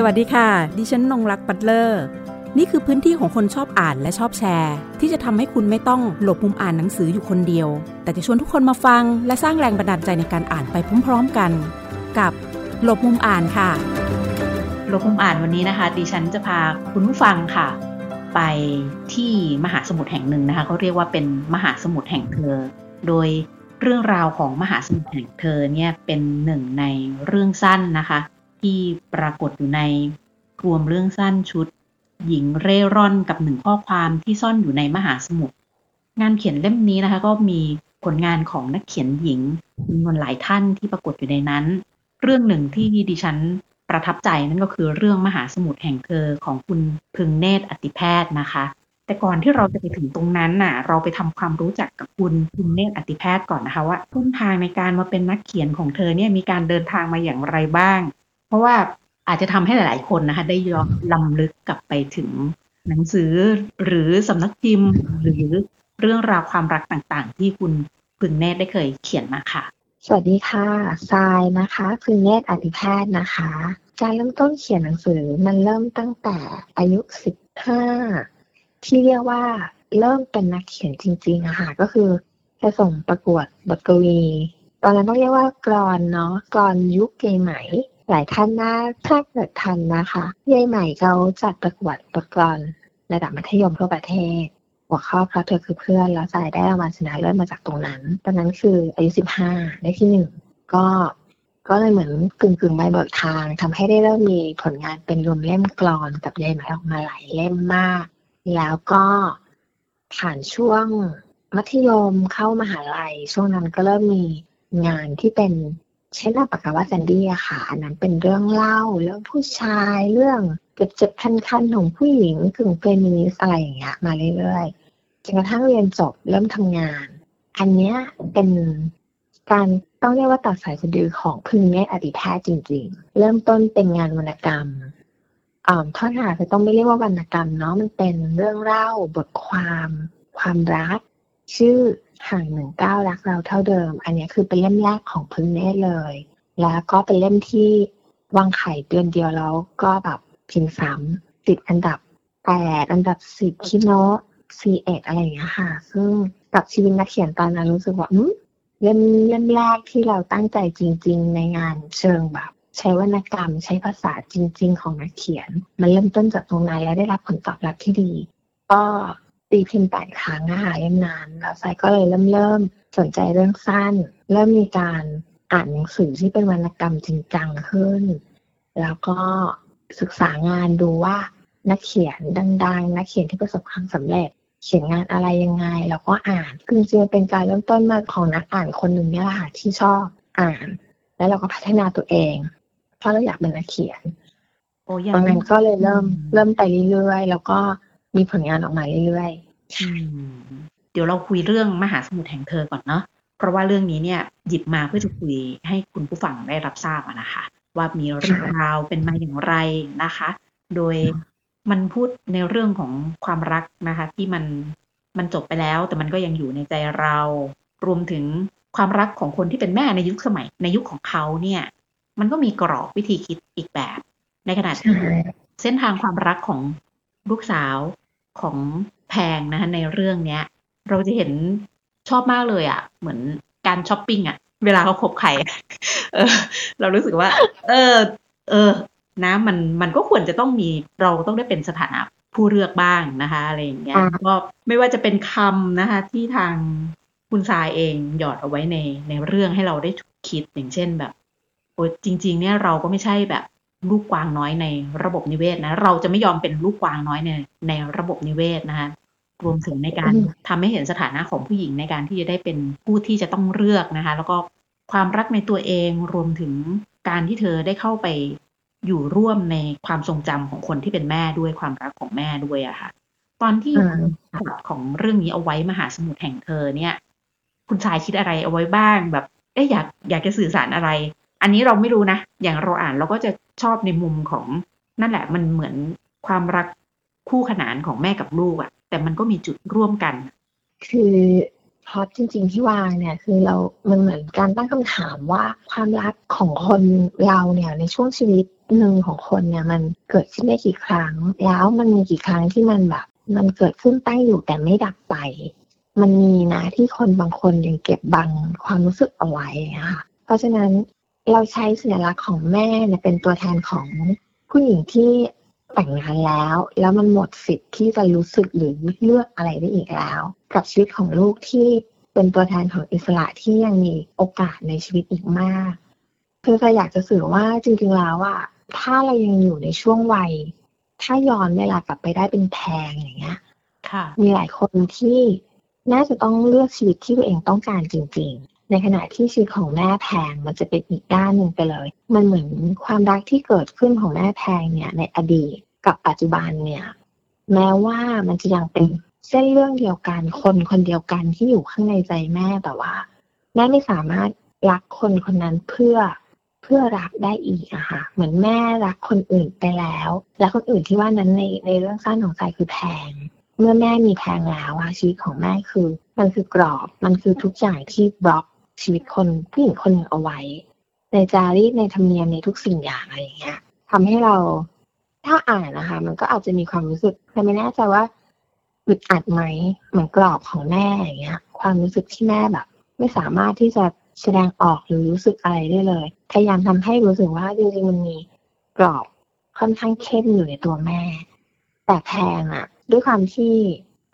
สวัสดีค่ะ ดิฉันนงรักปัตเลอร์ นี่คือพื้นที่ของคนชอบอ่านและชอบแชร์ ที่จะทำให้คุณไม่ต้องหลบมุมอ่านหนังสืออยู่คนเดียว แต่จะชวนทุกคนมาฟัง และสร้างแรงบันดาลใจในการอ่านไปพร้อมๆกัน กับหลบมุมอ่านค่ะ หลบมุมอ่านวันนี้นะคะ ดิฉันจะพาคุณผู้ฟังค่ะ ไปที่มหาสมุทรแห่งหนึ่งนะคะเขาเรียกว่าเป็นมหาสมุทรแห่งเธอ โดยเรื่องราวของมหาสมุทรแห่งเธอเนี่ยเป็นหนึ่งในเรื่องสั้นนะคะ ที่ปรากฏอยู่ในรวมเรื่องสั้นชุด หญิงเร่ร่อนกับหนึ่งข้อความที่ซ่อนอยู่ในมหาสมุทร งานเขียนเล่มนี้นะคะ ก็มีผลงานของนักเขียนหญิงจำนวนหลายท่านที่ปรากฏอยู่ในนั้น เรื่องหนึ่งที่ดิฉันประทับใจนั่นก็คือเรื่องมหาสมุทรแห่งเธอของคุณพึงเนตรอติแพทย์นะคะ แต่ก่อนที่เราจะไปถึงตรงนั้นน่ะ เราไปทำความรู้จักกับคุณพึงเนตรอติแพทย์ก่อนนะคะว่าต้นทางในการมาเป็นนักเขียนของเธอเนี่ยมีการเดินทางมาอย่างไรบ้าง เพราะว่าอาจจะทำให้หลาย ๆ คนนะคะ ได้ย้อนลำลึกกลับไปถึงหนังสือหรือสำนักพิมพ์ หรือเรื่องราวความรักต่าง ๆ ที่คุณพึงเนตรได้เคยเขียนมาค่ะ สวัสดีค่ะทรายนะคะคือเนตรอธิแพทย์นะคะ การเริ่มต้นเขียนหนังสือมันเริ่มตั้งแต่อายุ15ที่เรียกว่าเริ่มเป็นนักเขียนจริง ๆอะค่ะก็คือไปส่งประกวดบทกวี ตอนนั้นต้องเรียกว่ากรอนเนาะกรอนยุคเกยไหม หลายท่านน่าถ้าเกิดทันนะคะยายใหม่เขาจัดประกวดบทกอนระดับมัธยมทั่วประเทศ หัวข้อเพราะเธอคือเพื่อนแล้วสายได้รางวัลชนะเลิศมาจากตรงนั้น ตอนนั้นคืออายุสิบห้าได้ที่หนึ่งก็ก็เลยเหมือนกึ่งกึ่งใบเบิกทางทำให้ได้เริ่มมีผลงานเป็นรวมเล่มกลอนกับยายไหมออกมาหลายเล่มมาก แล้วก็ผ่านช่วงมัธยมเข้ามหาลัย ช่วงนั้นก็เริ่มมีงานที่เป็น เช่นปากกาว่าแซนดี้อะค่ะอันนั้นเป็นเรื่องเล่าเรื่องผู้ชายเรื่องเก็บเจ็บคันคันของผู้หญิงกึ่งเฟมินิสอะไรอย่างเงี้ยมาเรื่อยๆจนกระทั่งเรียนจบเริ่มทำงาน อันเนี้ยเป็นการต้องเรียกว่าตัดสายสะดือของพึงเนตอดิแพทย์จริง ๆ เริ่มต้นเป็นงานวรรณกรรมอ่าท่อนหาคือต้องไม่เรียกว่าวรรณกรรมเนาะมันเป็นเรื่องเล่าบทความ ความรัก ชื่อ ห่างหนึ่งเก้ารักเราเท่าเดิม อันนี้คือเป็นเล่มแรกของพึ่งเนตรเลย แล้วก็เป็นเล่มที่วางไข่เดือนเดียวแล้วก็แบบพิมพ์ซ้ำติดอันดับแปดอันดับสิบคิโนะซีเอ็ดอะไรอย่างเงี้ยค่ะ ซึ่งกับชีวิตนักเขียนตอนนั้นรู้สึกว่าอืมเล่มเล่มแรกที่เราตั้งใจจริง ๆ ในงานเชิงแบบ ใช้วรรณกรรมใช้ภาษาจริง ๆ ของนักเขียน มันเริ่มต้นจากตรงนั้นและได้รับผลตอบรับที่ดี ก็ ตีพิมพ์แปดครั้งนะคะเล่มนั้นแล้วไซก็เลยเริ่มเริ่มสนใจเรื่องสั้น เริ่มมีการอ่านหนังสือที่เป็นวรรณกรรมจริงจังขึ้น แล้วก็ศึกษางานดูว่านักเขียนดังๆ นักเขียนที่ประสบความสำเร็จ เขียนงานอะไรยังไง แล้วก็อ่านคือจริงๆเป็นการเริ่มต้นมาของนักอ่านคนหนึ่งเนี่ยแหละค่ะที่ชอบอ่าน แล้วเราก็พัฒนาตัวเอง เพราะเราอยากเป็นนักเขียนโอ้ตรงนั้นก็เลยเริ่มเริ่มไปเรื่อยๆแล้วก็ มีผลงานออกมาเรื่อยอืมเดี๋ยวเราคุยเรื่องมหาสมุทรแห่งเธอก่อนเนาะเพราะว่าเรื่องนี้เนี่ยหยิบมาเพื่อจะคุยให้คุณผู้ฟังได้รับทราบอะนะคะ ว่ามีเรื่องราวเป็นมาอย่างไรนะคะ โดยมันพูดในเรื่องของความรักนะคะ ที่มันมันจบไปแล้ว แต่มันก็ยังอยู่ในใจเรา รวมถึงความรักของคนที่เป็นแม่ในยุคสมัยในยุคของเขาเนี่ย มันก็มีกรอบวิธีคิดอีกแบบ ในขณะๆที่ใช่เส้นทางความรักของ ลูกสาวของแพงนะคะในเรื่องเนี้ย เราจะเห็นชอบมากเลยอะ่ะ เหมือนการช้อปปิ้งอะ่ะ เวลาเขาคบใครเออ เรารู้สึกว่า เออ เออ นะมันมันก็ควรจะต้องมีเราต้องได้เป็นสถานะผู้เลือกบ้างนะคะอะไรอย่างเงี้ยอ่าก็ไม่ว่าจะเป็นคำนะคะ ที่ทางคุณทรายเองหยอดเอาไว้ในในเรื่องให้เราได้คิดอย่างเช่นแบบโอ้จริง ๆ เนี่ยเราก็ไม่ใช่แบบ ลูกกวางน้อยในระบบนิเวศนะ เราจะไม่ยอมเป็นลูกกวางน้อยในในระบบนิเวศนะคะรวมถึงในการอืมทำให้เห็นสถานะของผู้หญิงในการที่จะได้เป็นผู้ที่จะต้องเลือกนะคะ แล้วก็ความรักในตัวเองรวมถึงการที่เธอได้เข้าไปอยู่ร่วมในความทรงจำของคนที่เป็นแม่ด้วยความรักของแม่ด้วยอะค่ะ ตอนที่อืมพล็อตของเรื่องนี้เอาไว้มหาสมุทรแห่งเธอเนี่ย คุณชายคิดอะไรเอาไว้บ้างแบบเอ๊ะอยากอยากจะสื่อสารอะไร อันนี้เราไม่รู้นะ อย่างเราอ่านเราก็จะ ชอบในมุมของนั่นแหละมันเหมือนความรักคู่ขนานของแม่กับลูกอะแต่มันก็มีจุดร่วมกัน คือพพราะจริง ๆ ที่วางเนี่ย คือเรา มันเหมือนการตั้งคำถามว่าความรักของคนเราเนี่ยในช่วงชีวิตหนึ่งของคนเนี่ย มันเกิดขึ้นได้กี่ครั้ง แล้วมันมีกี่ครั้งที่มันแบบ มันเกิดขึ้นตั้งอยู่แต่ไม่ดับไป มันมีนะที่คนบางคนยังเก็บบังความรู้สึกเอาไว้ค่ะเพราะฉะนั้น เราใช้สัญลักษณ์ของแม่เนี่ยเป็นตัวแทนของผู้หญิงที่แต่งงานแล้ว แล้วมันหมดสิทธิ์ที่จะรู้สึกหรือเลือกอะไรได้อีกแล้ว กับชีวิตของลูกที่เป็นตัวแทนของอิสระที่ยังมีโอกาสในชีวิตอีกมากคือจะอยากจะสื่อว่าจริงๆแล้วอะถ้าเรายังอยู่ในช่วงวัย ถ้าย้อนเวลากลับไปได้เป็นแพงอย่างเงี้ยค่ะมีหลายคนที่น่าจะต้องเลือกชีวิตที่ตัวเองต้องการจริงๆ ในขณะที่ชีวิตของแม่แพงมันจะเป็นอีกด้านหนึ่งไปเลย มันเหมือนความรักที่เกิดขึ้นของแม่แพงเนี่ยในอดีตกับปัจจุบันเนี่ยแม้ว่ามันจะยังเป็นเส้นเรื่องเดียวกันคนคนเดียวกันที่อยู่ข้างในใจแม่แต่ว่า แม่ไม่สามารถรักคนคนนั้นเพื่อเพื่อรักได้อีกอะค่ะเหมือนแม่รักคนอื่นไปแล้ว และคนอื่นที่ว่านั้นในในเรื่องสั้นของใจคือแพง เมื่อแม่มีแพงแล้วอะชีวิตของแม่คือ มันคือกรอบมันคือทุกอย่างที่บล็อก ชีวิตคนผู้หญิงคนหนึ่งเอาไว้ ในจารีตในธรรมเนียมในทุกสิ่งอย่างอะไรอย่างเงี้ยทำให้เราถ้าอ่านนะคะ มันก็อาจจะมีความรู้สึกแต่ไม่แน่ใจว่าอึดอัดไหมเหมือนกรอบของแม่อย่างเงี้ย ความรู้สึกที่แม่แบบ ไม่สามารถที่จะแสดงออกหรือรู้สึกอะไรได้เลยพยายามทำให้รู้สึกว่าจริงๆมันมีกรอบค่อนข้างเข้มอยู่ในตัวแม่ แต่แพงอะด้วยความที่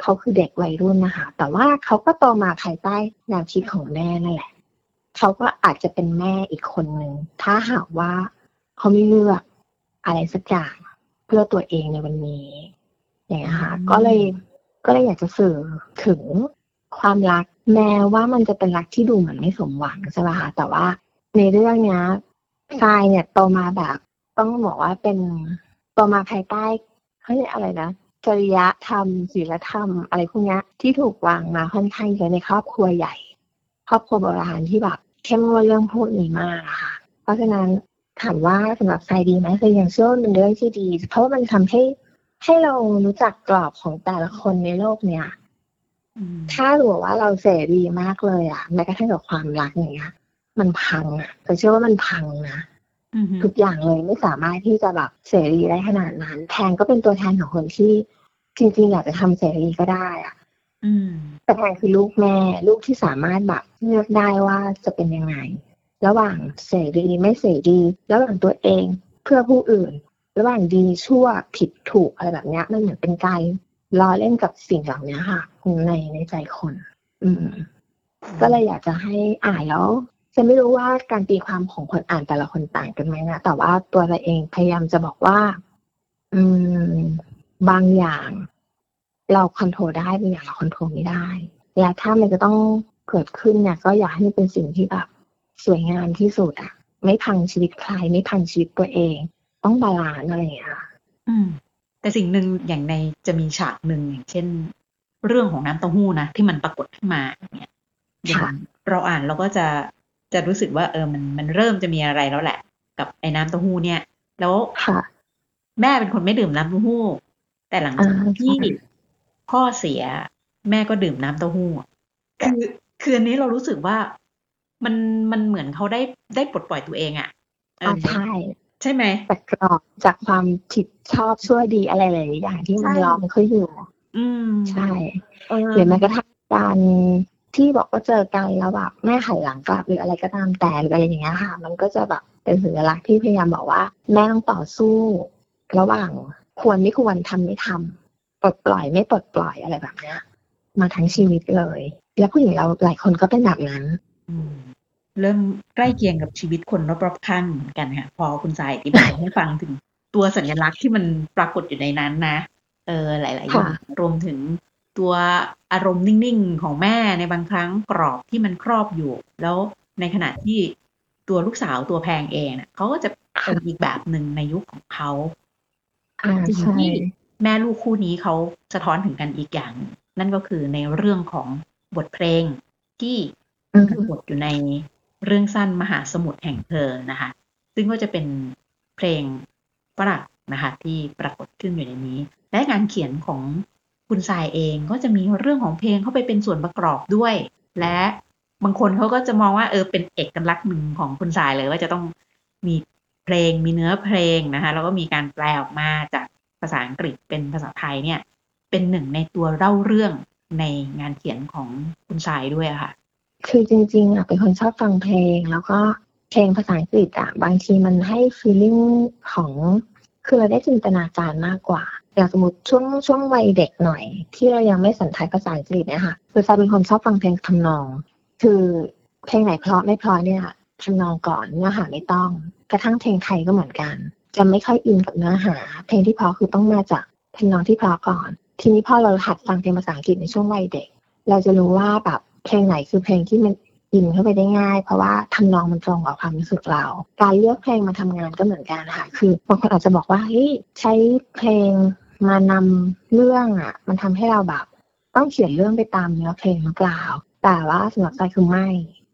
เขาคือเด็กวัยรุ่นนะคะ แต่ว่าเขาก็โตมาภายใต้แนวคิดของแม่นั่นแหละ เขาก็อาจจะเป็นแม่อีกคนหนึ่งถ้าหากว่าเขาไม่เลือกอะไรสักอย่างเพื่อตัวเองในวันนี้อย่างนี้ค่ะก็เลยก็เลยอยากจะสื่อถึงความรักแม้ว่ามันจะเป็นรักที่ดูเหมือนไม่สมหวังใช่ไหมคะแต่ว่าในเรื่องเนี้ยทรายเนี่ยโตมาแบบต้องบอกว่าเป็นโตมาภายใต้เขาเรียกอะไรนะจริยธรรมศีลธรรมอะไรพวกนี้ที่ถูกวางมาค่อนข้างเยอะในครอบครัวใหญ่ ครอบครัวโบราณที่แบบ เข้มงวดเรื่องพวกนี้มากอะค่ะ เพราะฉะนั้นถามว่าสำหรับทรายดีไหมทรายยังเชื่อว่าเป็นเรื่องที่ดี เพราะว่ามันทำให้ให้เรารู้จักกรอบของแต่ละคนในโลกเนี้ยถ้ารู้ว่าเราเสรีมากเลยอะแม้กระทั่งกับความรักอย่างเงี้ยมันพังอะแต่เชื่อว่ามันพังนะทุกอย่างเลยไม่สามารถที่จะแบบเสรีได้ขนาดนั้นแพงก็เป็นตัวแทนของคนที่จริงๆอยากจะทำเสรีก็ได้อะ แต่แพงคือลูกแม่ ลูกที่สามารถแบบเลือกได้ว่าจะเป็นยังไง ระหว่างเสรีไม่เสรีระหว่างตัวเองเพื่อผู้อื่น ระหว่างดีชั่วผิดถูกอะไรแบบเนี้ยมันเหมือนเป็นการล้อเล่นกับสิ่งเหล่านี้ค่ะในในใจคน อืม ก็เลยอยากจะให้อ่านแล้วจะไม่รู้ว่าการตีความของคนอ่านแต่ละคนต่างกันไหมนะแต่ว่าตัวเราเองพยายามจะบอกว่า อืม บางอย่าง เรา control ได้บางอย่างเราคอนโทรลไม่ได้และถ้ามันจะต้องเกิดขึ้นเนี่ยก็อยากให้มันเป็นสิ่งที่แบบสวยงามที่สุดอะไม่พังชีวิตใครไม่พังชีวิตตัวเอง ต้อง balance อะไรอย่างเงี้ยอืม แต่สิ่งหนึ่งอย่างในจะมีฉากหนึ่งอย่างเช่น เรื่องของน้ำเต้าหู้นะที่มันปรากฏขึ้นมาเนี่ยเราอ่านเราก็จะจะรู้สึกว่าเออมันมันเริ่มจะมีอะไรแล้วแหละ กับไอ้น้ำเต้าหู้เนี่ย แล้วแม่เป็นคนไม่ดื่มน้ำเต้าหู้ แต่หลังจากที่ พ่อเสีย แม่ก็ดื่มน้ำเต้าหู้คือคืออันนี้เรารู้สึกว่ามันมันเหมือนเขาได้ได้ปลดปล่อยตัวเองอะ่ะใช่ใช่ไหมจากกรอบจากความผิดชอบชั่วดีอะไรหลายอย่างที่มันล้อมเขาอยู่ อืมใช่หรือแม้กระทั่งการที่บอกว่าเจอกันแล้วแบบแม่หันหลังกลับหรืออะไรก็ตามแต่หรืออะไรอย่างเงี้ยค่ะ มันก็จะแบบเป็นสัญลักษณ์ที่พยายามบอกว่า แม่ต้องต่อสู้ ระหว่างควรไม่ควรทำไม่ทำ ปลดปล่อยไม่ปลดปล่อยอะไรแบบเนี้ย มาทั้งชีวิตเลย แล้วผู้หญิงเราหลายคนก็เป็นแบบนั้นเริ่มใกล้เคียงกับชีวิตคนรอบๆข้างเหมือนกันค่ะพอคุณสายอธิบายให้ฟังถึงตัวสัญลักษณ์ที่มันปรากฏอยู่ในนั้นนะเออหลายๆอย่างรวมถึงตัวอารมณ์นิ่งๆ ของแม่ในบางครั้งกรอบที่มันครอบอยู่ แล้วในขณะที่ตัวลูกสาวตัวแพงเองเขาก็จะเป็นอีกแบบหนึ่งในยุคของเขาสิ่งที่ แม่ลูกคู่นี้เขาสะท้อนถึงกันอีกอย่าง นั่นก็คือในเรื่องของบทเพลงที่คือบทอยู่ในเรื่องสั้นมหาสมุทรแห่งเธอนะคะ ซึ่งก็จะเป็นเพลงฝรั่งนะคะที่ปรากฏขึ้นอยู่ในนี้ และงานเขียนของคุณทรายเองก็จะมีเรื่องของเพลงเข้าไปเป็นส่วนประกอบด้วย และบางคนเขาก็จะมองว่าเออเป็นเอกลักษณ์หนึ่งของคุณสายเลยว่าจะต้องมีเพลงมีเนื้อเพลงนะคะแล้วก็มีการแปลออกมาจาก ภาษาอังกฤษเป็นภาษาไทยเนี่ย เป็นหนึ่งในตัวเล่าเรื่องในงานเขียนของคุณสายด้วยค่ะ คือจริงๆอะเป็นคนชอบฟังเพลง แล้วก็เพลงภาษาอังกฤษอะบางทีมันให้ฟีลลิ่งของคือเราได้จินตนาการมากกว่าอย่างสมมติช่วงช่วงวัยเด็กหน่อย ที่เรายังไม่สันทัดภาษาอังกฤษเนี่ยค่ะคือซาเป็นคนชอบฟังเพลงทำนอง คือเพลงไหนเพราะไม่เพราะเนี่ยทำนองก่อนเนื้อหาไม่ต้อง กระทั่งเพลงไทยก็เหมือนกัน จะไม่ค่อยอินกับเนื้อหา เพลงที่พราะคือต้องมาจากทำนองที่พราะก่อน ทีนี้พอเราหัดฟังเพลงภาษาอังกฤษในช่วงวัยเด็ก เราจะรู้ว่าแบบเพลงไหนคือเพลงที่มันอินเข้าไปได้ง่าย เพราะว่าทำนองมันตรงกับความรู้สึกเรา การเลือกเพลงมาทำงานก็เหมือนกันค่ะคือบางคนอาจจะบอกว่าเฮ้ยใช้เพลงมานำเรื่องอะ มันทำให้เราแบบต้องเขียนเรื่องไปตามเนื้อเพลงหรือเปล่า แต่ว่าสำหรับใจคือไม่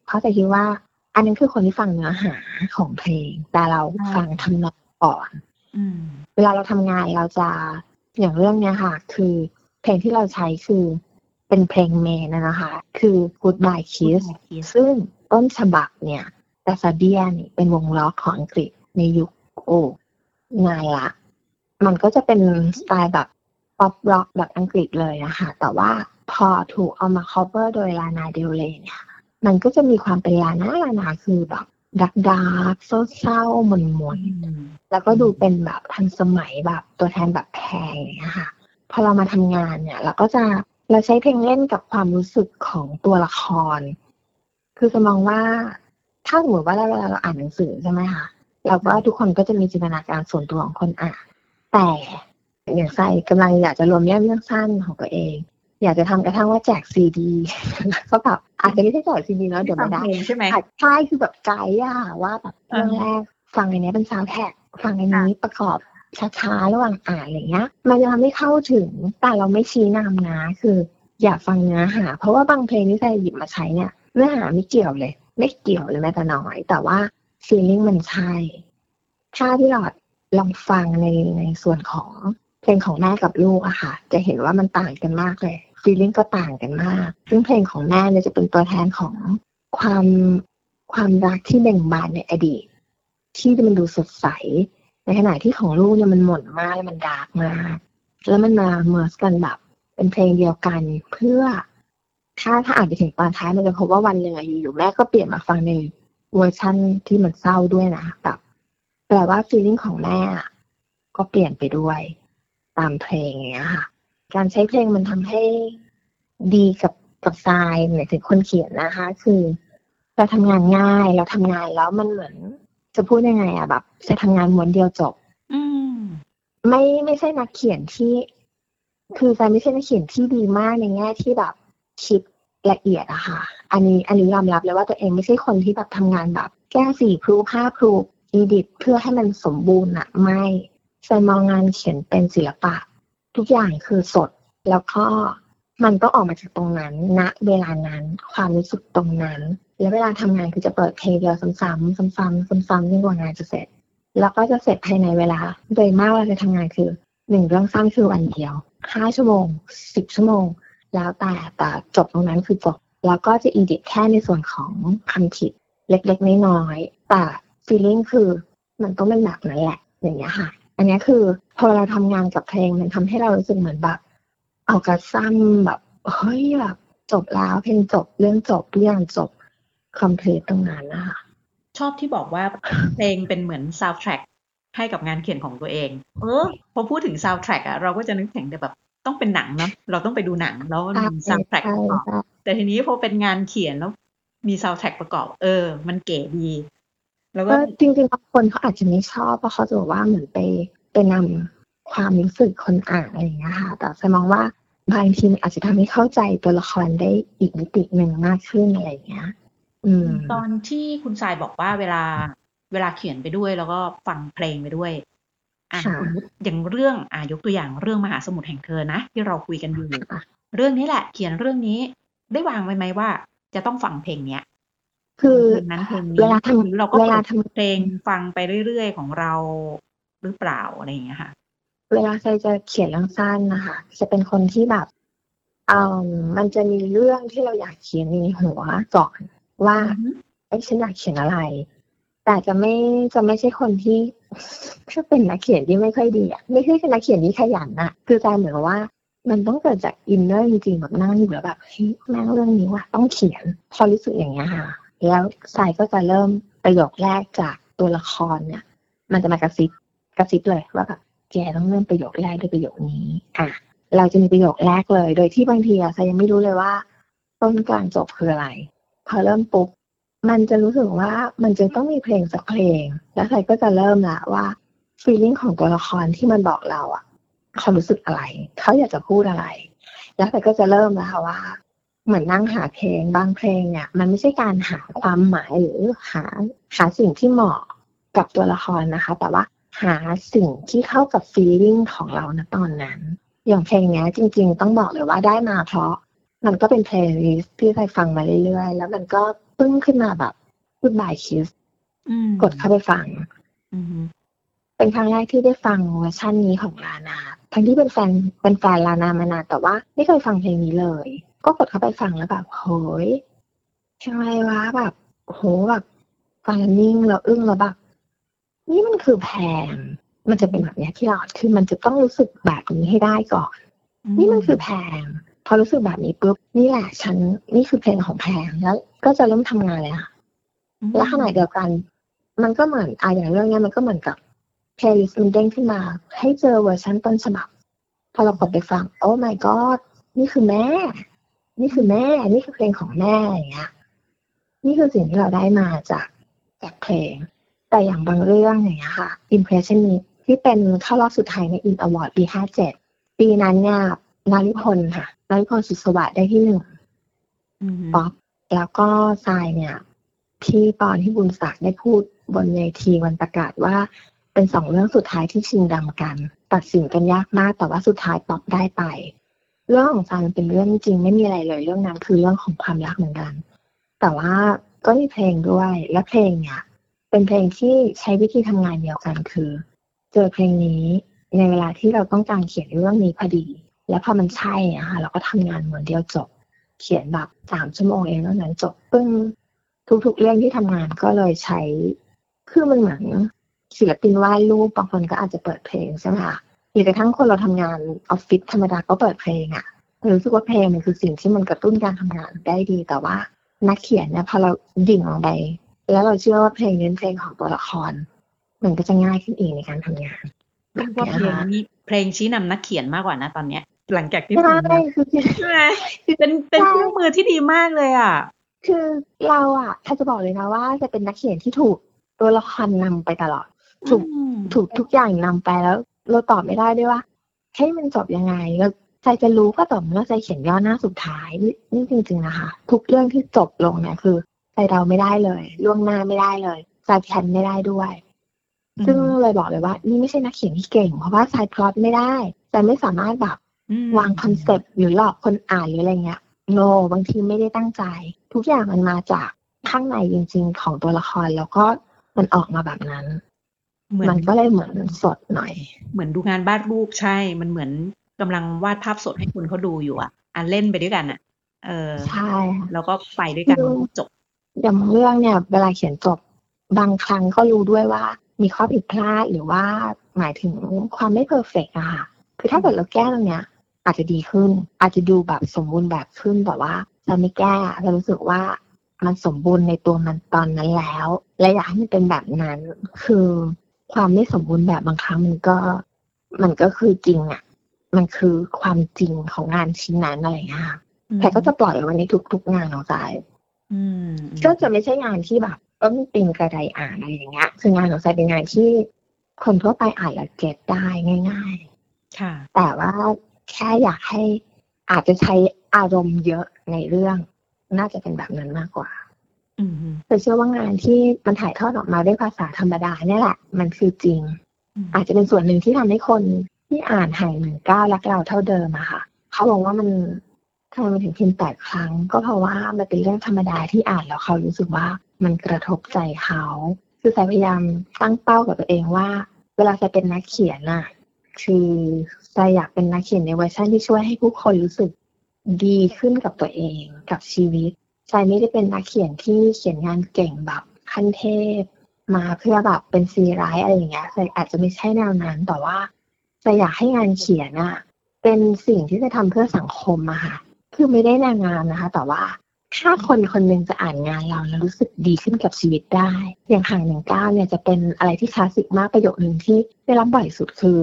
เพราะใจคิดว่า อันนั้นคือคนที่ฟังเนื้อหาของเพลง แต่เราฟังทำนอง ก่อนอืมเวลาเราทำงานเราจะอย่างเรื่องเนี้ยค่ะ คือเพลงที่เราใช้คือเป็นเพลงเมนนะนะคะ คือ Goodbye Kiss ซึ่งต้นฉบับเนี่ยแต่ซาเบียนี่เป็นวงล็อกของอังกฤษในยุคโอ้นานละมันก็จะเป็นสไตล์แบบป๊อปร็อกแบบอังกฤษเลยนะคะแต่ว่าพอถูกเอามา cover โดย Lana Del Rey เนี่ย มันก็จะมีความเป็น Lana Lana คือแบบ dark dark เศร้าๆหม่นหม่นๆแล้วก็ดูเป็นแบบทันสมัยแบบตัวแทนแบบแพงอย่างเงี้ยค่ะ พอเรามาทำงานเนี่ย เราก็จะเราใช้เพลงเล่นกับความรู้สึกของตัวละคร คือจะมองว่าถ้าสมมติว่าเราเวลาเราอ่านหนังสือใช่ไหมคะเราก็ทุกคนก็จะมีจินตนาการส่วนตัวของคนอ่านแต่อย่างไซกำลังอยากจะรวมแยกเรื่องสั้นของตัวเอง อยากจะทำกระทั่งว่าแจกซีดีก็แบบอาจจะไม่ใช่แจกซีดีแล้วเดี๋ยวฟัไม่งได้เพลงใช่ไหมอาจใช่คือแบบไกด์อะว่าแบบอ่าเรื่องแรกฟังอันเนี้ยเป็นซาวด์แท็กฟังอันนี้ประกอบช้าๆระหว่างอ่านอะไรเงี้ย มันจะทำให้เข้าถึงแต่เราไม่ชี้นำนะคือ อย่าฟังเนื้อหา เพราะว่าบางเพลงที่ทรายหยิบมาใช้เนี่ยเนื้อหาไม่เกี่ยวเลย ไม่เกี่ยวเลยแม้แต่น้อย แต่ว่า feeling มันใช่ถ้าที่หลอดลองฟังในในส่วนของเพลงของแม่กับลูกอะค่ะ จะเห็นว่ามันต่างกันมากเลย feeling ก็ต่างกันมาก ซึ่งเพลงของแม่เนี่ยจะเป็นตัวแทนของความความรักที่เบ่งบานในอดีต ที่มันดูสดใส ในขณะที่ของลูกเนี่ยมันหม่นมากและมัน dark มากแล้วมันมา merge กันแบบเป็นเพลงเดียวกันเพื่อ ถ้าถ้าอ่านไปถึงตอนท้ายมันจะพบว่าวันหนึ่งอะอยู่ๆแม่ก็เปลี่ยนมาฟังในเวอร์ชั่นที่มันเศร้าด้วยนะแบบแปลว่า feeling ของแม่ก็เปลี่ยนไปด้วย ตามเพลงอย่างเงี้ยค่ะ การใช้เพลงมันทำให้ดีกับกับทรายหมายถึงคนเขียนนะคะ คือเราทำงานง่ายเราทำงานแล้วมันเหมือน จะพูดยังไงอะแบบจะทำงานม้วนเดียวจบ อืมไม่ไม่ใช่นักเขียนที่ คือการไม่ใช่นักเขียนที่ดีมากในแง่ที่แบบคิดละเอียดอะค่ะ อันนี้อันนี้ยอมรับเลยว่าตัวเองไม่ใช่คนที่แบบทำงานแบบ แก้สี่พรูห้าพรูอีดิทเพื่อให้มันสมบูรณ์อะไม่ฉันมองงานเขียนเป็นศิลปะ ทุกอย่างคือสด แล้วก็มันต้องออกมาจากตรงนั้นณเวลานั้นความรู้สึกตรงนั้น แล้วเวลาทำงานคือจะเปิดเพลงเดียวซ้ำๆซ้ำๆซ้ำๆจนกว่างานจะเสร็จ แล้วก็จะเสร็จภายในเวลา โดยมากเราจะทำงานคือหนึ่งเรื่องสั้นคือวันเดียวห้าชั่วโมงสิบชั่วโมง แล้วแต่แต่จบตรงนั้นคือจบแล้วก็จะอีดิทแค่ในส่วนของคำผิดเล็กๆน้อยๆแต่ฟีลลิ่งคือมันต้องเป็นแบบนั้นแหละอย่างเงี้ยค่ะ อันเนี้ยคือพอเราทำงานกับเพลงมันทำให้เรารู้สึกเหมือนแบบเอากระซ้ำแบบเฮ้ยแบบจบแล้วเพลงจบเรื่องจบเรื่องจบ complete ตรงนั้นนะคะชอบที่บอกว่าเพลงเป็นเหมือนซาวด์แทร็กให้กับงานเขียนของตัวเอง เออพอพูดถึงซาวด์แทร็กอะเราก็จะนึกถึงแต่แบบต้องเป็นหนังเนาะเราต้องไปดูหนังแล้วมีซาวด์แทร็กประกอบแต่ทีนี้พอเป็นงานเขียนแล้ว มีซาวด์แทร็กประกอบ เออ มันเก๋ดี แล้วก็ก็จริงๆบางคนเขาอาจจะไม่ชอบเพราะเขาจะบอกว่าเหมือนไปไปนำความรู้สึกคนอ่านอะไรอย่างเงี้ยค่ะ แต่ฉันมองว่าบางทีมันอาจจะทำให้เข้าใจตัวละครได้อีกมิติหนึ่งมากขึ้นอะไรอย่างเงี้ย อืม ตอนที่คุณทรายบอกว่าเวลาเวลาเขียนไปด้วย แล้วก็ฟังเพลงไปด้วยอะค่ะสมมติอย่างเรื่องอะยกตัวอย่างเรื่องมหาสมุทรแห่งเธอนะที่เราคุยกันอยู่เรื่องนี้แหละ เขียนเรื่องนี้ได้วางไว้ไหมว่า จะต้องฟังเพลงเนี้ย คือเพลงนั้นเพลงนี้เวลาทำหรือเราก็เวลาเปิดทำเพลงฟังไปเรื่อยๆของเราหรือเปล่าอะไรอย่างเงี้ยค่ะ เวลาใครจะเขียนเรื่องสั้นนะคะจะเป็นคนที่แบบอ่ามันจะมีเรื่องที่เราอยากเขียนในหัวก่อนว่าไอ้ฉันอยากเขียนอะไร แต่จะไม่จะไม่ใช่คนที่ถ้าเป็นนักเขียนที่ไม่ค่อยดีอะไม่ใช่เป็นนักเขียนที่ขยันอะคือใจเหมือนกับว่า มันต้องเกิดจากอินเนอร์จริงๆแบบนั่งอยู่แล้วแบบเฮ้ยแม่งเรื่องนี้ว่ะต้องเขียนพอรู้สึกอย่างเงี้ยค่ะ แล้วสายก็จะเริ่มประโยคแรกจากตัวละครเนี่ย มันจะมากระซิบกระซิบเลยว่าแบบแกต้องเริ่มประโยคแรกด้วยประโยคนี้ อะ เราจะมีประโยคแรกเลย โดยที่บางทีอะสายยังไม่รู้เลยว่า ต้นกลางจบคืออะไร พอเริ่มปุ๊บมันจะรู้สึกว่ามันจะต้องมีเพลงสักเพลง แล้วสายก็จะเริ่มละว่าฟีลลิ่งของตัวละครที่มันบอกเราอะเขารู้สึกอะไร เขาอยากจะพูดอะไร แล้วสายก็จะเริ่มแล้วค่ะว่า เหมือนนั่งหาเพลงบางเพลงเนี่ย มันไม่ใช่การหาความหมายหรือหาหาสิ่งที่เหมาะกับตัวละครนะคะ แต่ว่าหาสิ่งที่เข้ากับฟีลลิ่งของเราณตอนนั้น อย่างเพลงนี้จริง ๆ ต้องบอกเลยว่าได้มาเพราะมันก็เป็นเพลงลิสที่ไปฟังมาเรื่อยๆ แล้วมันก็ปึ้งขึ้นมาแบบ Goodbye Kiss กดเข้าไปฟังเป็นครั้งแรกที่ได้ฟังเวอร์ชันนี้ของลานา ทั้งที่เป็นแฟนเป็นแฟนลานามานานแต่ว่าไม่เคยฟังเพลงนี้เลย ก็กดเข้าไปฟังแล้วแบบโหยเพลงอะไรวะแบบโหแบบฟังนิ่งแล้วอึ้งแล้วแบบนี่มันคือแพงมันจะเป็นแบบนี้ที่เราคือมันจะต้องรู้สึกแบบนี้ให้ได้ก่อน นี่มันคือแพงพอรู้สึกแบบนี้ปุ๊บนี่แหละฉันนี่คือเพลงของแพงแล้ว ก็จะเริ่มทำงานเลยค่ะแล้วขณะเดียวกัน มันก็เหมือนอะอย่างเรื่องนี้มันก็เหมือนกับเพลย์ลิสต์มันเด้งขึ้นมา ให้เจอเวอร์ชันต้นฉบับ พอเรากดไปฟัง โอ้ my god นี่คือแม่ นี่คือแม่ นี่คือเพลงของแม่อย่างเงี้ย นี่คือสิ่งที่เราได้มาจากจากเพลง แต่อย่างบางเรื่องอย่างเงี้ยค่ะ impression นี้ที่เป็นเข้ารอบสุดท้ายในอินอวอร์ดปีห้าเจ็ดปีนั้นเนี่ยนาริพลค่ะนาริพลสุสวัสดิ์ได้ที่หนึ่งป๊อปแล้วก็ทรายเนี่ย พี่ปอนที่บุญศักดิ์ได้พูดบนเวทีวันประกาศว่า เป็นสองเรื่องสุดท้ายที่ชิงดำกัน ตัดสินกันยากมากแต่ว่าสุดท้ายป๊อปได้ไป เรื่องของทรายมันเป็นเรื่องจริงไม่มีอะไรเลยเรื่องนั้นคือเรื่องของความรักเหมือนกัน แต่ว่าก็มีเพลงด้วย และเพลงเนี่ย เป็นเพลงที่ใช้วิธีทำงานเดียวกันคือ เจอเพลงนี้ในเวลาที่เราต้องการเขียนเรื่องนี้พอดี แล้วพอมันใช่อะค่ะเราก็ทำงานเหมือนเดียวจบ เขียนแบบสามชั่วโมงเองแล้วนั้นจบปึ้งทุก ๆ เรื่องที่ทำงานก็เลยใช้คือมันเหมือนศิลปินวาดรูปบางคนก็อาจจะเปิดเพลงใช่ไหมคะ หรือกระทั่งคนเราทำงานออฟฟิศธรรมดาก็เปิดเพลงอะรู้สึกว่าเพลงมันคือสิ่งที่มันกระตุ้นการทำงานได้ดี แต่ว่า นักเขียนเนี่ยพอเราดิ่งลงไปแล้วเราเชื่อว่าเพลงนี้เพลงของตัวละคร มันก็จะง่ายขึ้นเองในการทำงานเรียกว่าเพลงนี้เพลงชี้นำนักเขียนมากกว่านะตอนเนี้ย หลังจากที่ใช่คือใช่ไหมเป็นเป็นเครื่องมือที่ดีมากเลยอะคือเราอะถ้าจะบอกเลยนะว่าจะเป็นนักเขียนที่ถูกตัวละครนำไปตลอด ถูกถูกทุกอย่างนำไปแล้ว เราตอบไม่ได้ด้วยว่าให้มันจบยังไงแล้วใจจะรู้ก็ต่อเมื่อใจเขียนย่อหน้าสุดท้ายนี่จริง ๆนะคะ ทุกเรื่องที่จบลงเนี่ยคือใจเราไม่ได้เลย ล่วงหน้าไม่ได้เลยใจแพนไม่ได้ด้วย ซึ่งเลยบอกเลยว่า นี่ไม่ใช่นักเขียนที่เก่ง เพราะว่าไซพลอตไม่ได้แต่ไม่สามารถแบบวาง concept หรือหลอกคนอ่านหรืออะไรเงี้ย no บางทีไม่ได้ตั้งใจ ทุกอย่างมันมาจากข้างในจริง ๆ ของตัวละครแล้วก็มันออกมาแบบนั้น มันก็เลยเหมือนสดหน่อย เหมือนดูงานบ้านลูกใช่ มันเหมือนกำลังวาดภาพสดให้คุณเขาดูอยู่อะอ่านเล่นไปด้วยกันอะ เออใช่แล้วก็ไปด้วยกันจบอย่างเรื่องเนี่ย เวลาเขียนจบบางครั้งก็รู้ด้วยว่า มีข้อผิดพลาดหรือว่าหมายถึงความไม่เพอร์เฟกอะค่ะ คือถ้าเกิดเราแก้ตรงเนี้ย อาจจะดีขึ้น อาจจะดูแบบสมบูรณ์แบบขึ้นแต่ว่าเราไม่แก้เรารู้สึกว่ามันสมบูรณ์ในตัวมันตอนนั้นแล้ว และอยากให้มันเป็นแบบนั้น คือ ความไม่สมบูรณ์แบบบางครั้งมันก็ มันก็คือจริงอะมันคือความจริงของงานชิ้นนั้นอะไรเงี้ยแต่ก็จะปล่อยวันนี้ทุก ๆ งานของใจก็จะไม่ใช่งานที่แบบต้นปิงกระไดอ่านอะไรอย่างเงี้ย คืองานของไซเป็นงานที่คนทั่วไปอ่านแล้วเก็ตได้ง่าย ๆ ค่ะ แต่ว่าแค่อยากให้อาจจะใช้อารมณ์เยอะในเรื่อง น่าจะเป็นแบบนั้นมากกว่า แต่เชื่อว่างานที่มันถ่ายทอดออกมาด้วยภาษาธรรมดาเนี่ยแหละ มันคือจริง อาจจะเป็นส่วนหนึ่งที่ทำให้คนที่อ่านหายหนึ่งก้าวรักเราเท่าเดิมอะค่ะ เขาบอกว่ามันทำไมมันถึงเพียงแปดครั้ง ก็เพราะว่ามันเป็นเรื่องธรรมดาที่อ่านแล้วเขารู้สึกว่ามันกระทบใจเขา คือสายพยายามตั้งเป้ากับตัวเองว่า เวลาจะเป็นนักเขียนน่ะ คือสายอยากเป็นนักเขียนในเวอร์ชันที่ช่วยให้ผู้คนรู้สึกดีขึ้นกับตัวเองกับชีวิต ใจไม่ได้เป็นนักเขียนที่เขียนงานเก่งแบบขั้นเทพ มาเพื่อแบบเป็นซีไรส์อะไรอย่างเงี้ยใจอาจจะไม่ใช่แนวนั้นแต่ว่าจะอยากให้งานเขียนอะเป็นสิ่งที่จะทำเพื่อสังคมอะค่ะ คือไม่ได้แนวงานนะคะ แต่ว่าถ้าคนคนหนึ่งจะอ่านงานเราแล้วรู้สึกดีขึ้นกับชีวิตได้ อย่างห่างหนึ่งก้าวเนี่ยจะเป็นอะไรที่คลาสสิกมากประโยคหนึ่งที่ได้รับบ่อยสุดคือ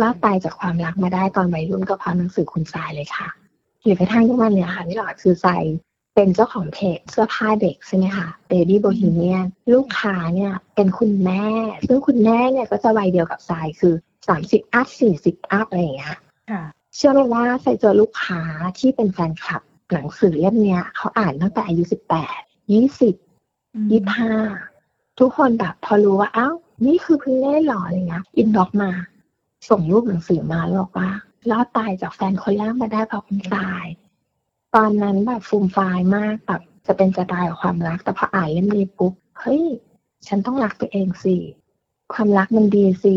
รอดตายจากความรักมาได้ตอนวัยรุ่นก็เพราะหนังสือคุณทรายเลยค่ะหรือกระทั่งทุกวันเนี่ยค่ะที่หลอดคือทราย เป็นเจ้าของเพจเสื้อผ้าเด็กใช่ไหมคะ Baby Bohemian ลูกค้าเนี่ยเป็นคุณแม่ ซึ่งคุณแม่เนี่ยก็จะวัยเดียวกับทรายคือสามสิบ up สี่สิบ up อะไรอย่างเงี้ยเชื่อไหมว่าทรายเจอลูกค้าที่เป็นแฟนคลับหนังสือเล่มเนี้ยเขาอ่านตั้งแต่อายุสิบแปดยี่สิบยี่ห้าทุกคนแบบพอรู้ว่าอ้าวนี่คือเพิ่งได้หล่ออะไรเงี้ย inbox มา ส่งรูปหนังสือมาบอกว่ารอดตายจากแฟนคนแรกมาได้เพราะคุณตาย ตอนนั้นแบบฟูมฟายมากแบบจะเป็นจะตายกับความรัก แต่พออ่านเล่มนี้ปุ๊บเฮ้ย ฉันต้องรักตัวเองสิความรักมันดีสิ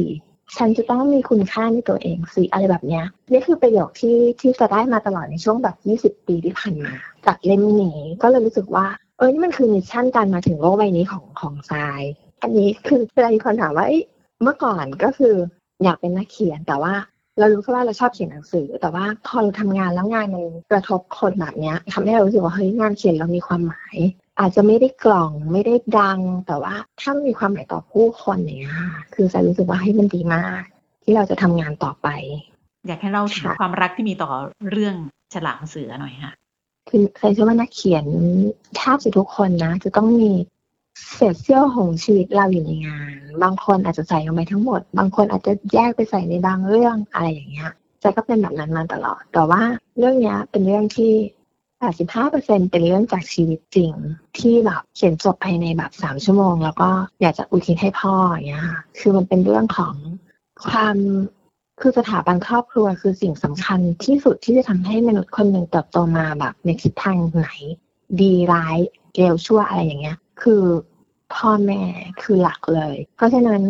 ฉันจะต้องมีคุณค่าในตัวเองสิอะไรแบบเนี้ยนี่คือประโยคที่ที่จะได้มาตลอดในช่วงแบบ 20 ปีที่ผ่านมา จากเล่มนี้ก็เลยรู้สึกว่า เออนี่มันคือมิชชั่นการมาถึงโลกใบนี้ของของทราย อันนี้คือเวลามีคนถามว่าเมื่อก่อนก็คืออยากเป็นนักเขียนแต่ว่า เรารู้แค่ว่าเราชอบเขียนหนังสือ แต่ว่าพอเราทำงานแล้วงานมันกระทบคนแบบเนี้ยทำให้เรารู้สึกว่าเฮ้ยงานเขียนเรามีความหมาย อาจจะไม่ได้กล่องไม่ได้ดัง แต่ว่าถ้ามันมีความหมายต่อผู้คนเนี้ยคือจะรู้สึกว่าให้มันดีมาก ที่เราจะทำงานต่อไป อยากให้เราถึงความรักที่มีต่อเรื่องฉลามเสือหน่อยค่ะคือใครเชื่อว่านักเขียนแทบจะทุกคนนะ จะต้องมี เศษเสี้ยวของชีวิตเราอยู่ในงาน บางคนอาจจะใส่ลงไปทั้งหมด บางคนอาจจะแยกไปใส่ในบางเรื่องอะไรอย่างเงี้ยใจก็เป็นแบบนั้นมาตลอด แต่ว่าเรื่องเนี้ยเป็นเรื่องที่85%เป็นเรื่องจากชีวิตจริง ที่แบบเขียนจบภายในแบบสามชั่วโมง แล้วก็อยากจะอุทิศให้พ่ออย่างเงี้ยคือมันเป็นเรื่องของความคือสถาบันครอบครัวคือสิ่งสำคัญที่สุดที่จะทำให้มนุษย์คนหนึ่งเติบโตมาแบบในทิศทางไหน ดีร้ายเลวชั่วอะไรอย่างเงี้ย คือพ่อแม่คือหลักเลย เพราะฉะนั้น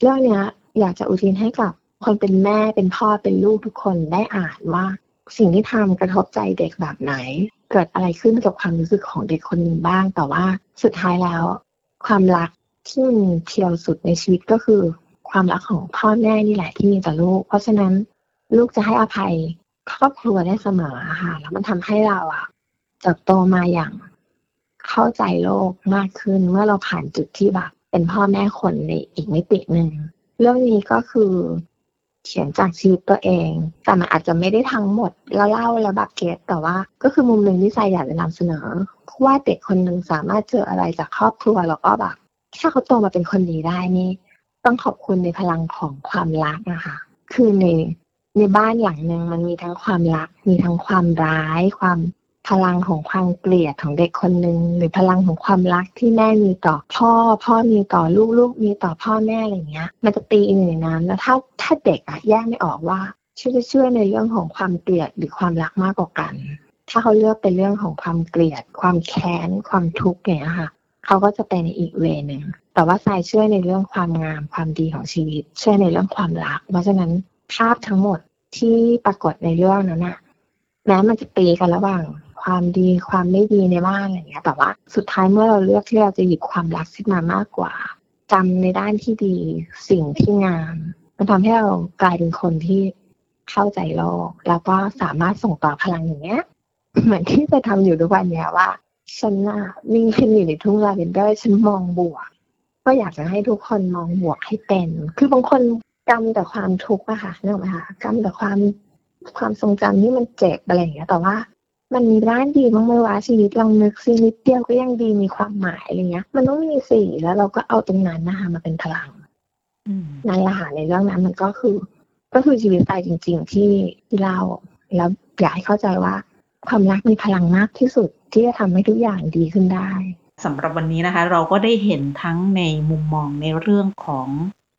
เรื่องนี้อยากจะอุทิศให้กับคนเป็นแม่เป็นพ่อเป็นลูกทุกคนได้อ่านว่า สิ่งที่ทำกระทบใจเด็กแบบไหน เกิดอะไรขึ้นกับความรู้สึกของเด็กคนหนึ่งบ้าง แต่ว่าสุดท้ายแล้ว ความรักที่มันเทียวสุดในชีวิตก็คือ ความรักของพ่อแม่นี่แหละที่มีต่อลูก เพราะฉะนั้นลูกจะให้อภัยครอบครัวได้เสมอค่ะแล้วมันทำให้เราอะเติบโตมาอย่าง เข้าใจโลกมากขึ้น เมื่อเราผ่านจุดที่แบบเป็นพ่อแม่คนในอีกมิติหนึ่งเรื่องนี้ก็คือเขียนจากชีวิตตัวเอง แต่มันอาจจะไม่ได้ทั้งหมดแล้วเล่าแล้วแบบเกตแต่ว่า ก็คือมุมหนึ่งที่ใจอยากจะนำเสนอว่าเด็กคนหนึ่งสามารถเจออะไรจากครอบครัวแล้วก็แบบถ้าเขาโตมาเป็นคนดีได้นี่ ต้องขอบคุณในพลังของความรักนะคะ คือในในบ้านหลังหนึ่งมันมีทั้งความรัก มีทั้งความร้าย ความ พลังของความเกลียดของเด็กคนหนึ่งหรือพลังของความรักที่แม่มีต่อพ่อ พ่อมีต่อลูกลูกมีต่อพ่อแม่อะไรเงี้ย มันจะตีอยู่ในนั้นแล้วถ้าถ้าเด็กอะแยกไม่ออกว่าเชื่อเชื่อในเรื่องของความเกลียดหรือความรักมากกว่ากัน ถ้าเขาเลือกเป็นเรื่องของความเกลียด ความแค้น ความทุกข์เนี่ยค่ะเขาก็จะไปในอีกเวนึงแต่ว่าทรายชื่อในเรื่องความงามความดีของชีวิตชื่อในเรื่องความรัก เพราะฉะนั้นภาพทั้งหมดที่ปรากฏในเรื่องนั้นนะแม้มันจะตีกันระหว่าง ความดีความไม่ดีในบ้านอะไรเงี้ย แต่ว่าสุดท้ายเมื่อเราเลือกที่เราจะหยิบความรักขึ้นมามากกว่าจำในด้านที่ดีสิ่งที่งามมันทำให้เรากลายเป็นคนที่เข้าใจโลก แล้วก็สามารถส่งต่อพลังอย่างเงี้ย เหมือนที่จะทำอยู่ทุกวันเนี้ยว่าฉันน่ะวิ่งขึ้นอยู่ในทุ่งลาเวนเดอร์ฉันมองบวก ก็อยากจะให้ทุกคนมองบวกให้เป็น คือบางคนกำแต่ความทุกข์อะค่ะนึกไหมคะกำแต่ความความทรงจำที่มันเจ็บอะไรอย่างเงี้ย แต่ว่า มันมีด้านดีบ้างไหมวะชีวิตลองนึกซินิดเดียวก็ยังดีมีความหมายอะไรเงี้ย มันต้องมีสี่แล้วเราก็เอาตรงนั้นนะคะมาเป็นพลังในอาหารในเรื่องนั้นมันก็คือ ก็คือชีวิตตายจริง ๆ ที่ที่เราแล้วอยากให้เข้าใจว่า ความรักมีพลังมากที่สุดที่จะทำให้ทุกอย่างดีขึ้นได้สำหรับวันนี้นะคะ เราก็ได้เห็นทั้งในมุมมองในเรื่องของ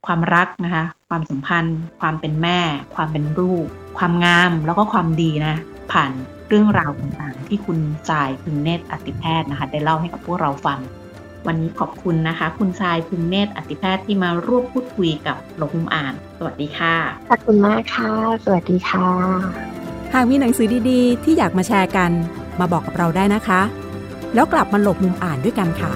ความรักนะคะ ความสัมพันธ์ ความเป็นแม่ ความเป็นลูก ความงามแล้วก็ความดีนะ ผ่าน เรื่องราวต่างๆ ที่คุณจ่ายพึงเนตรอติแพทย์นะคะ ได้เล่าให้กับพวกเราฟัง วันนี้ขอบคุณนะคะ คุณชายพึงเนตรอติแพทย์ที่มาร่วมพูดคุยกับหลงมุมอ่าน สวัสดีค่ะ ขอบคุณมากค่ะ สวัสดีค่ะ หากมีหนังสือดีๆ ที่อยากมาแชร์กัน มาบอกกับเราได้นะคะ แล้วกลับมาหลบมุมอ่านด้วยกันค่ะ